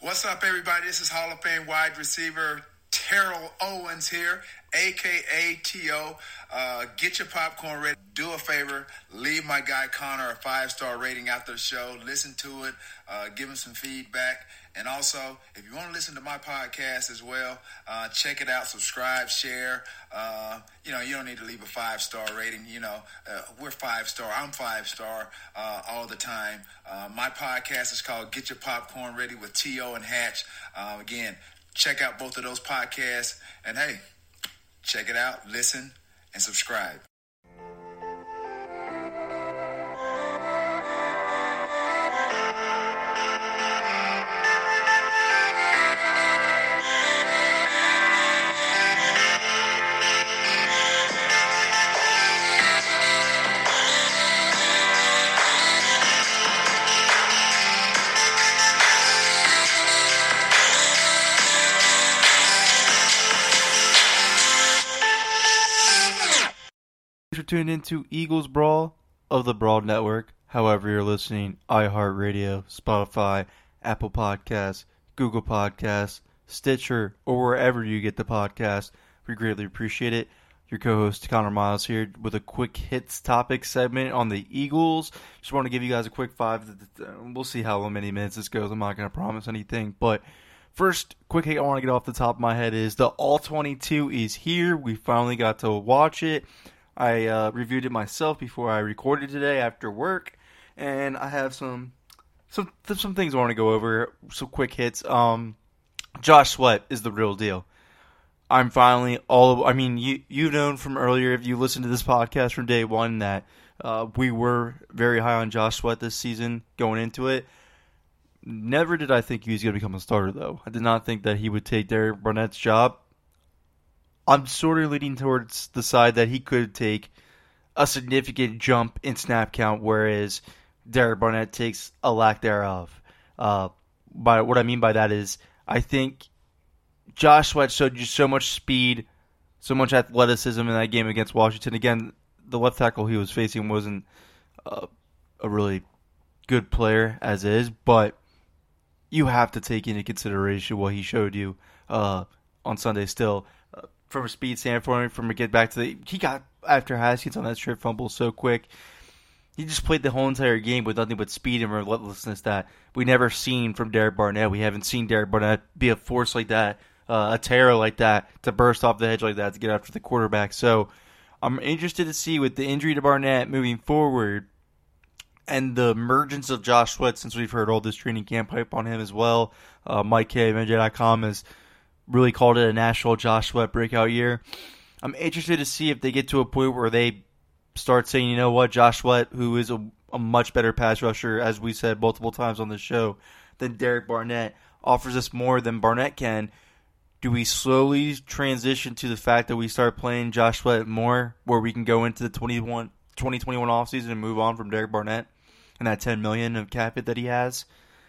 What's up, everybody? This is Hall of Fame wide receiver Terrell Owens here, aka T.O. Uh, get your popcorn ready. Do a favor, leave my guy Connor a five star rating after the show. Listen to it, uh, give him some feedback. And also, if you want to listen to my podcast as well, uh, check it out, subscribe, share. Uh, you know, you don't need to leave a five star rating. You know, uh, we're five star. I'm five star uh, all the time. Uh, my podcast is called Get Your Popcorn Ready with T.O. and Hatch. Uh, again, check out both of those podcasts. And hey, check it out, listen, and subscribe. Tuning into Eagles Brawl of the Brawl Network. However, you're listening, iHeartRadio, Spotify, Apple Podcasts, Google Podcasts, Stitcher, or wherever you get the podcast. We greatly appreciate it. Your co-host Connor Miles here with a quick hits topic segment on the Eagles. Just want to give you guys a quick five. We'll see how many minutes this goes. I'm not going to promise anything, but first quick hit I want to get off the top of my head is the All 22 is here. We finally got to watch it. I uh, reviewed it myself before I recorded today after work, and I have some some some things I want to go over. Some quick hits. Um, Josh Sweat is the real deal. I'm finally all. I mean, you you've known from earlier if you listened to this podcast from day one that uh, we were very high on Josh Sweat this season going into it. Never did I think he was going to become a starter, though. I did not think that he would take Derek Barnett's job. I'm sort of leaning towards the side that he could take a significant jump in snap count, whereas Derek Barnett takes a lack thereof. Uh, by what I mean by that is, I think Josh Sweat showed you so much speed, so much athleticism in that game against Washington. Again, the left tackle he was facing wasn't uh, a really good player as is, but you have to take into consideration what he showed you uh, on Sunday. Still, from a speed standpoint, from a get back to the he got after Haskins on that strip fumble so quick. He just played the whole entire game with nothing but speed and relentlessness that we never seen from Derek Barnett. We haven't seen Derek Barnett be a force like that, uh, a terror like that, to burst off the edge like that to get after the quarterback. So I'm interested to see with the injury to Barnett moving forward and the emergence of Josh Sweat since we've heard all this training camp hype on him as well. Uh, Mike Kaye. NJ.com has really called it a national Josh Sweat breakout year. I'm interested to see if they get to a point where they start saying, you know what, Josh Sweat, who is a, a much better pass rusher, as we said multiple times on the show, than Derek Barnett, offers us more than Barnett can. Do we slowly transition to the fact that we start playing Josh Sweat more, where we can go into the 21, 2021 offseason and move on from Derek Barnett and that 10 million of cap hit that he has?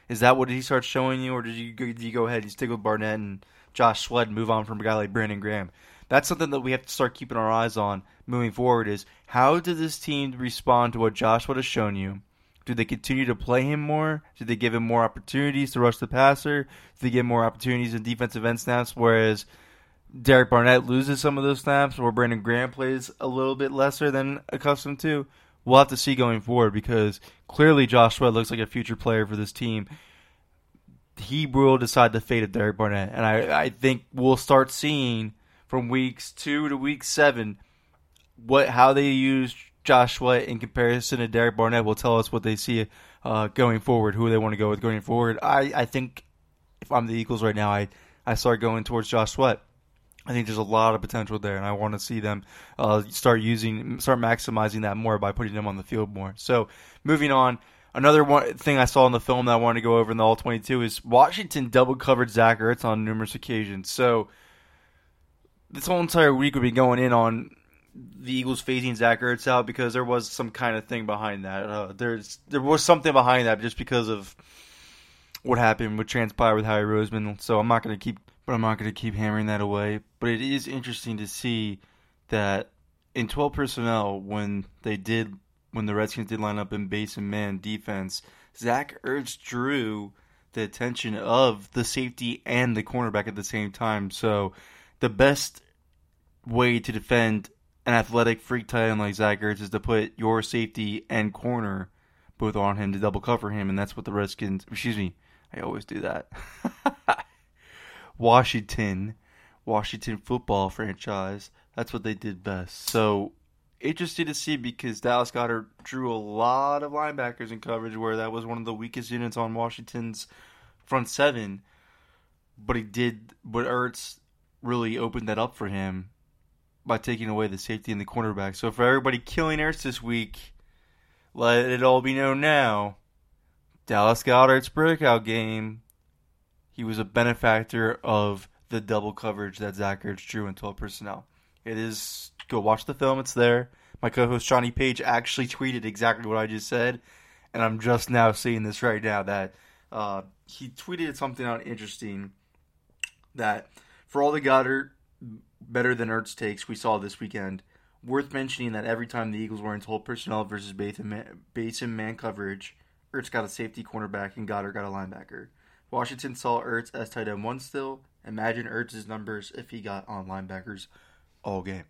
Is that what he starts showing you, or did you, did you go ahead and stick with Barnett and Josh Sweat and move on from a guy like Brandon Graham? That's something that we have to start keeping our eyes on moving forward is how does this team respond to what Josh would have shown you? Do they continue to play him more? Do they give him more opportunities to rush the passer? Do they get more opportunities in defensive end snaps? Whereas Derek Barnett loses some of those snaps, or Brandon Graham plays a little bit lesser than accustomed to. We'll have to see going forward because clearly Josh Sweat looks like a future player for this team. He will decide the fate of Derek Barnett, and I, I think we'll start seeing from weeks two to week seven what how they use Joshua in comparison to Derek Barnett will tell us what they see uh, going forward, who they want to go with going forward. I, I think if I'm the Eagles right now, I, I start going towards Josh. I think there's a lot of potential there, and I want to see them uh, start using, start maximizing that more by putting them on the field more. So, moving on, another one thing I saw in the film that I wanted to go over in the All 22 is Washington double covered Zach Ertz on numerous occasions. So this whole entire week we've been going in on the Eagles phasing Zach Ertz out because there was some kind of thing behind that. Uh, there's there was something behind that just because of what happened with transpire with Howie Roseman. So I'm not going to keep, but I'm not going to keep hammering that away. But it is interesting to see that in 12 personnel when they did when the Redskins did line up in base and man defense, Zach Ertz drew the attention of the safety and the cornerback at the same time. So the best way to defend an athletic freak tight end like Zach Ertz is to put your safety and corner both on him to double cover him, and that's what the Redskins. Excuse me, I always do that. Washington, Washington football franchise. That's what they did best. So interested to see because Dallas Goedert drew a lot of linebackers in coverage where that was one of the weakest units on Washington's front seven. But he did, but Ertz really opened that up for him by taking away the safety and the cornerback. So for everybody killing Ertz this week, let it all be known now. Dallas Goedert's breakout game, he was a benefactor of the double coverage that Zach Ertz drew in 12 personnel. It is, go watch the film, it's there. My co host Johnny Page actually tweeted exactly what I just said, and I'm just now seeing this right now that uh, he tweeted something out interesting that for all the Goedert better than Ertz takes we saw this weekend, worth mentioning that every time the Eagles were in 12 personnel versus base and man, man coverage, Ertz got a safety cornerback and Goedert got a linebacker. Washington saw Ertz as tight end one still. Imagine Ertz's numbers if he got on linebackers all game.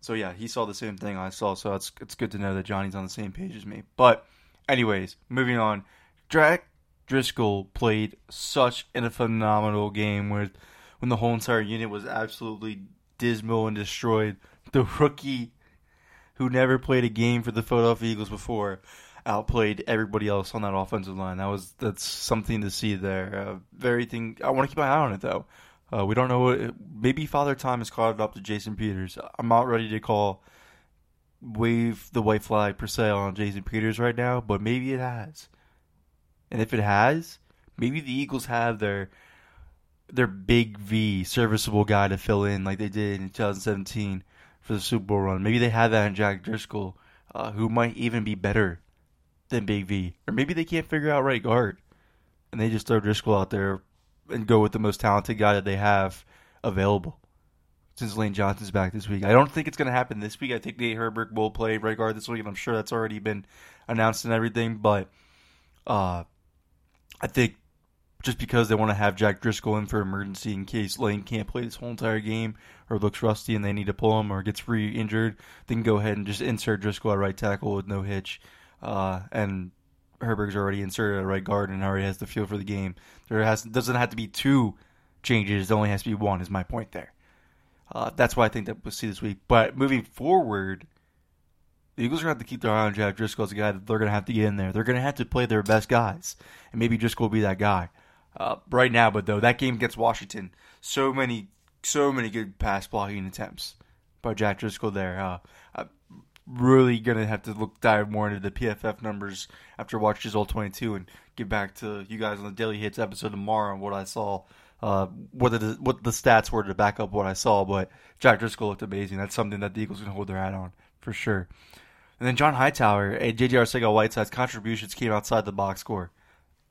So yeah, he saw the same thing I saw. So it's it's good to know that Johnny's on the same page as me. But anyways, moving on. Jack Driscoll played such in a phenomenal game with when the whole entire unit was absolutely dismal and destroyed. The rookie who never played a game for the Philadelphia Eagles before outplayed everybody else on that offensive line. That was that's something to see there. Uh, very thing. I want to keep my eye on it though. Uh, we don't know what. Maybe Father Time has caught up to Jason Peters. I'm not ready to call wave the white flag per se on Jason Peters right now, but maybe it has. And if it has, maybe the Eagles have their their big V serviceable guy to fill in like they did in 2017 for the Super Bowl run. Maybe they have that in Jack Driscoll, uh, who might even be better than Big V, or maybe they can't figure out right guard, and they just throw Driscoll out there and go with the most talented guy that they have available. Since Lane Johnson's back this week, I don't think it's going to happen this week. I think Nate Herbig will play right guard this week, and I'm sure that's already been announced and everything. But uh, I think just because they want to have Jack Driscoll in for emergency in case Lane can't play this whole entire game or looks rusty and they need to pull him or gets re injured, they can go ahead and just insert Driscoll at right tackle with no hitch. Uh, and Herbig's already inserted at right guard and already has the feel for the game. There has doesn't have to be two changes; it only has to be one. Is my point there? Uh, that's why I think that we'll see this week. But moving forward, the Eagles are going to have to keep their eye on Jack Driscoll as a guy that they're going to have to get in there. They're going to have to play their best guys, and maybe Driscoll will be that guy. Uh, right now, but though that game against Washington, so many, so many good pass blocking attempts by Jack Driscoll there. Uh, really gonna have to look dive more into the PFF numbers after watching his all 22 and get back to you guys on the Daily Hits episode tomorrow on what I saw, uh, what the what the stats were to back up what I saw. But Jack Driscoll looked amazing. That's something that the Eagles can hold their hat on for sure. And then John Hightower and JJ Arcega-Whiteside's contributions came outside the box score.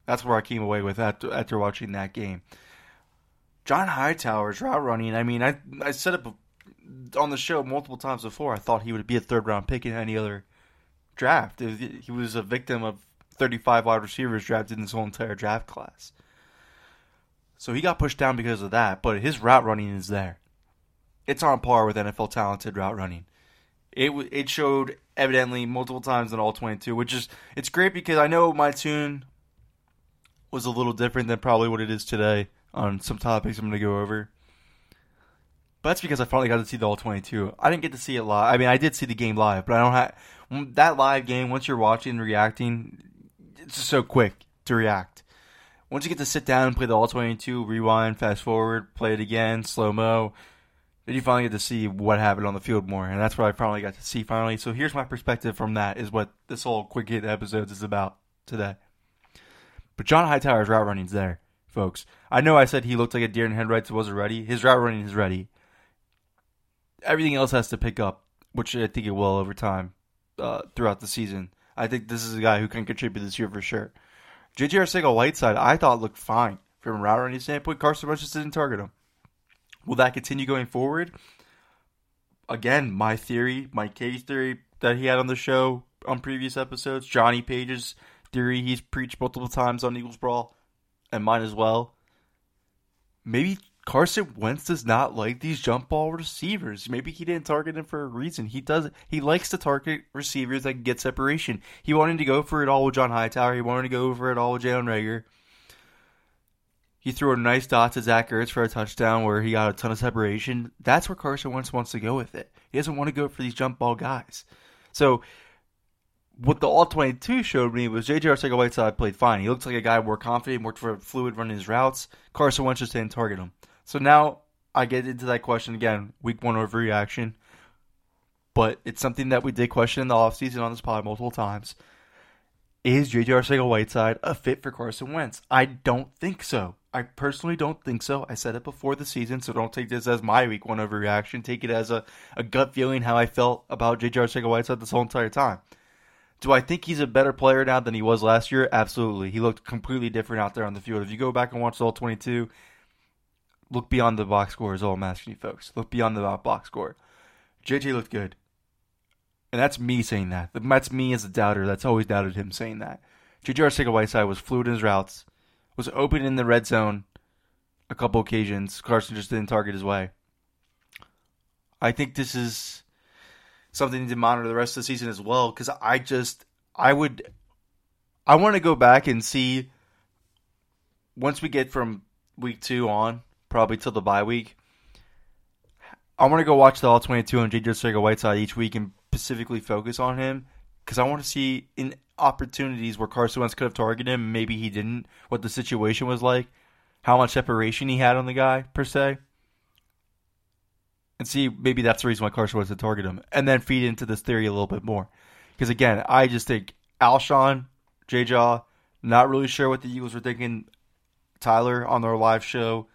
That's where I came away with after, after watching that game. John Hightower's route running. I mean, I I said it on the show multiple times before. I thought he would be a third round pick in any other draft. He was a victim of 35 wide receivers drafted in this whole entire draft class. So he got pushed down because of that, but his route running is there. It's on par with NFL talented route running. It it showed evidently multiple times in all 22, which is it's great because I know my tune was a little different than probably what it is today on some topics I'm going to go over. But that's because I finally got to see the all 22. I didn't get to see it live. I mean, I did see the game live, but I don't have mm, that live game. Once you're watching and reacting, it's just so quick to react. Once you get to sit down and play the all 22, rewind, fast forward, play it again, slow mo, then you finally get to see what happened on the field more, and that's what I finally got to see finally. So here's my perspective from that: is what this whole quick hit episodes is about today. But John Hightower's route running's there, folks. I know I said he looked like a deer in headlights wasn't ready. His route running is ready. Everything else has to pick up, which I think it will over time uh, throughout the season. I think this is a guy who can contribute this year for sure. JJ Arcega Whiteside, I thought looked fine from a route running standpoint. Carson Wentz just didn't target him. Will that continue going forward? Again, my theory, Mike Kaye's theory that he had on the show on previous episodes, Johnny Page's theory he's preached multiple times on Eagles Brawl, and mine as well. Maybe Carson Wentz does not like these jump ball receivers. Maybe he didn't target him for a reason. He does. He likes to target receivers that can get separation. He wanted to go for it all with John Hightower. He wanted to go for it all with Jalen Reagor. He threw a nice dot to Zach Ertz for a touchdown where he got a ton of separation. That's where Carson Wentz wants to go with it. He doesn't want to go for these jump ball guys. So what the all 22 showed me was J.J. Arcega-Whiteside played fine. He looked like a guy more confident, more fluid running his routes. Carson Wentz just didn't target him. So now I get into that question again, week one overreaction. But it's something that we did question in the offseason on this pod multiple times. Is J.J. Arcega-Whiteside a fit for Carson Wentz? I don't think so. I personally don't think so. I said it before the season, so don't take this as my week one overreaction. Take it as a, a gut feeling how I felt about J.J. Arcega-Whiteside this whole entire time. Do I think he's a better player now than he was last year? Absolutely. He looked completely different out there on the field. If you go back and watch all 22, look beyond the box score is all I'm asking you folks. Look beyond the box score. JJ looked good. And that's me saying that. That's me as a doubter that's always doubted him saying that. JJ Arcega Whiteside was fluid in his routes, was open in the red zone a couple occasions. Carson just didn't target his way. I think this is something to monitor the rest of the season as well because I just I would I want to go back and see once we get from week two on, probably till the bye week. I want to go watch the all twenty two on JJ Arcega Whiteside each week and specifically focus on him because I want to see in opportunities where Carson Wentz could have targeted him, maybe he didn't, what the situation was like, how much separation he had on the guy per se and see maybe that's the reason why Carson wants to target him, and then feed into this theory a little bit more. Because again, I just think Alshon, J Jaw, not really sure what the Eagles were thinking. Tyler on their live show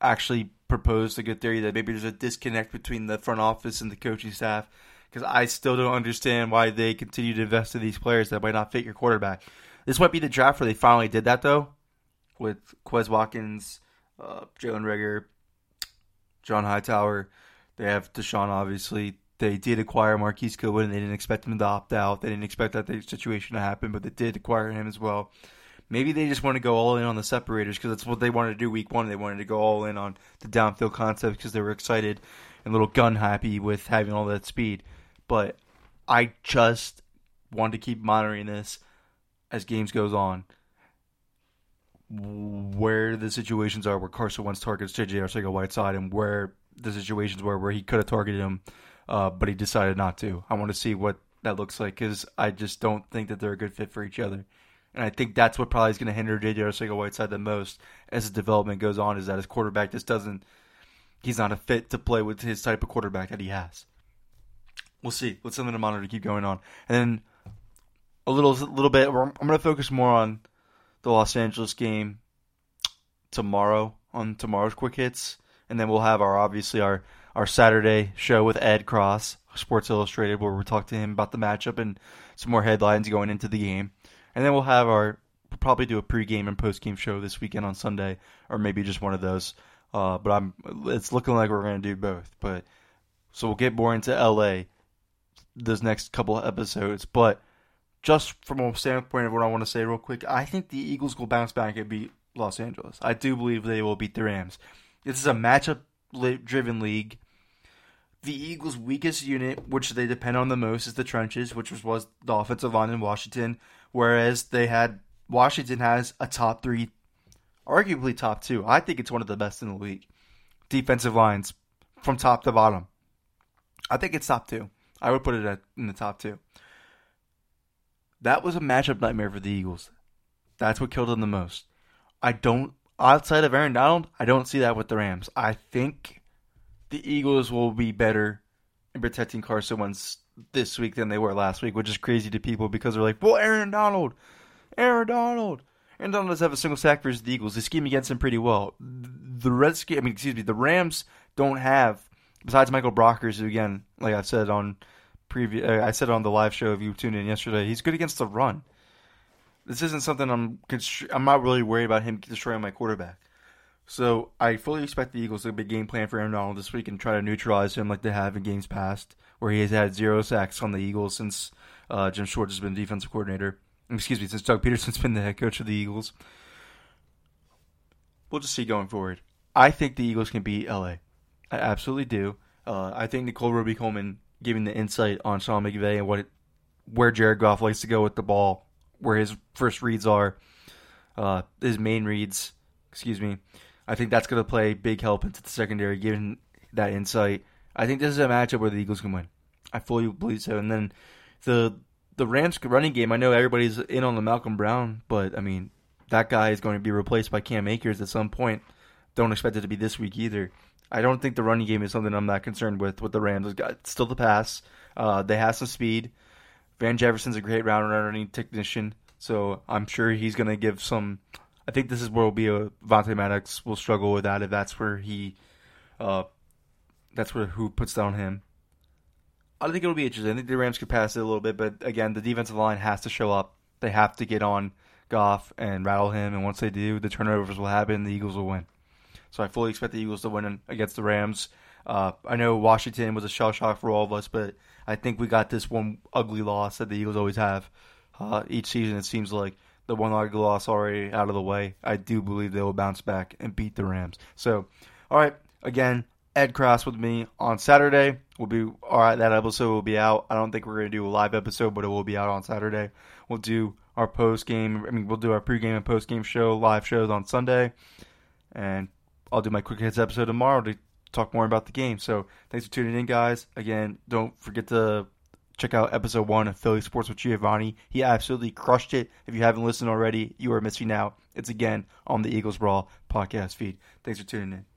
actually proposed a good theory that maybe there's a disconnect between the front office and the coaching staff. Because I still don't understand why they continue to invest in these players that might not fit your quarterback. This might be the draft where they finally did that though, with Quez Watkins, uh, Jalen Reagor, John Hightower. They have DeSean, obviously. They did acquire Marquise Goodwin. They didn't expect him to opt out. They didn't expect that situation to happen, but they did acquire him as well. Maybe they just want to go all in on the separators because that's what they wanted to do week one. They wanted to go all in on the downfield concept because they were excited and a little gun happy with having all that speed. But I just want to keep monitoring this as games goes on where the situations are where Carson Wentz targets JJ Arcega Whiteside and where the situations were where he could have targeted him, uh, but he decided not to. I want to see what that looks like because I just don't think that they're a good fit for each other. And I think that's what probably is going to hinder JJ Arcega Whiteside the most as his development goes on is that his quarterback just doesn't, he's not a fit to play with his type of quarterback that he has. We'll see. Let's something to monitor to keep going on. And then a little, little bit, I'm going to focus more on the Los Angeles game tomorrow on tomorrow's quick hits, and then we'll have our obviously our our Saturday show with Ed Kracz, Sports Illustrated, where we'll talk to him about the matchup and some more headlines going into the game, and then we'll have our we'll probably do a pregame and postgame show this weekend on Sunday, or maybe just one of those. Uh, but I'm it's looking like we're going to do both. But so we'll get more into LA those next couple of episodes, but just from a standpoint of what I want to say real quick, I think the Eagles will bounce back and beat Los Angeles. I do believe they will beat the Rams. This is a matchup driven league. The Eagles' weakest unit, which they depend on the most, is the trenches, which was the offensive line in Washington. Whereas they had Washington has a top three, arguably top two. I think it's one of the best in the league. Defensive lines from top to bottom. I think it's top two. I would put it in the top two. That was a matchup nightmare for the Eagles. That's what killed them the most. I don't, outside of Aaron Donald, I don't see that with the Rams. I think the Eagles will be better in protecting Carson Wentz this week than they were last week, which is crazy to people because they're like, well, Aaron Donald. Aaron Donald. Aaron Donald doesn't have a single sack versus the Eagles. They scheme against him pretty well. The Redskins, I mean, excuse me, the Rams don't have, besides Michael Brockers, who again, like I said on previous, uh, I said on the live show if you tuned in yesterday, he's good against the run. This isn't something I'm. I'm not really worried about him destroying my quarterback. So I fully expect the Eagles to be game plan for Aaron Donald this week and try to neutralize him like they have in games past, where he has had zero sacks on the Eagles since uh, Jim Schwartz has been defensive coordinator. Excuse me, since Doug Pederson's been the head coach of the Eagles. We'll just see going forward. I think the Eagles can beat LA. I absolutely do. Uh, I think Nickell Robey-Coleman giving the insight on Sean McVay and what it, where Jared Goff likes to go with the ball, where his first reads are, uh, his main reads. Excuse me I think that's going to play big help into the secondary, given that insight. I think this is a matchup where the Eagles can win. I fully believe so. And then the the Rams running game. I know everybody's in on the Malcolm Brown, but I mean that guy is going to be replaced by Cam Akers at some point. Don't expect it to be this week either. I don't think the running game is something I'm that concerned with. With the Rams, got still the pass. Uh, they have some speed. Van Jefferson's a great round running technician, so I'm sure he's going to give some I think this is where will be a Vontae Maddox will struggle with that if that's where he, uh, that's where who puts down him. I think it'll be interesting. I think the Rams could pass it a little bit, but again, the defensive line has to show up. They have to get on Goff and rattle him, and once they do, the turnovers will happen. The Eagles will win. So I fully expect the Eagles to win against the Rams. Uh, I know Washington was a shell shock for all of us, but I think we got this one ugly loss that the Eagles always have uh, each season. It seems like the one ugly loss already out of the way, I do believe they will bounce back and beat the Rams. So, all right, again, Ed Kracz with me on Saturday. We'll be all right. That episode will be out. I don't think we're gonna do a live episode, but it will be out on Saturday. We'll do our post game. I mean, we'll do our pregame and post game show, live shows on Sunday, and I'll do my quick hits episode tomorrow to talk more about the game. So, thanks for tuning in, guys. Again, don't forget to check out episode one of Philly Sports with Giovanni. He absolutely crushed it. If you haven't listened already, you are missing out. It's again on the Eagles Brawl podcast feed. Thanks for tuning in.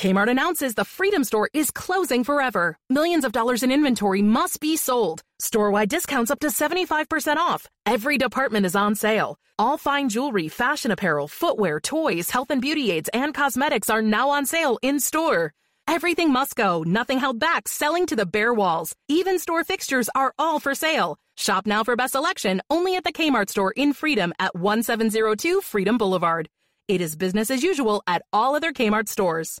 Kmart announces the Freedom Store is closing forever. Millions of dollars in inventory must be sold. Store-wide discounts up to 75% off. Every department is on sale. All fine jewelry, fashion apparel, footwear, toys, health and beauty aids, and cosmetics are now on sale in store. Everything must go, nothing held back, selling to the bare walls. Even store fixtures are all for sale. Shop now for best selection only at the Kmart store in Freedom at 1702 Freedom Boulevard. It is business as usual at all other Kmart stores.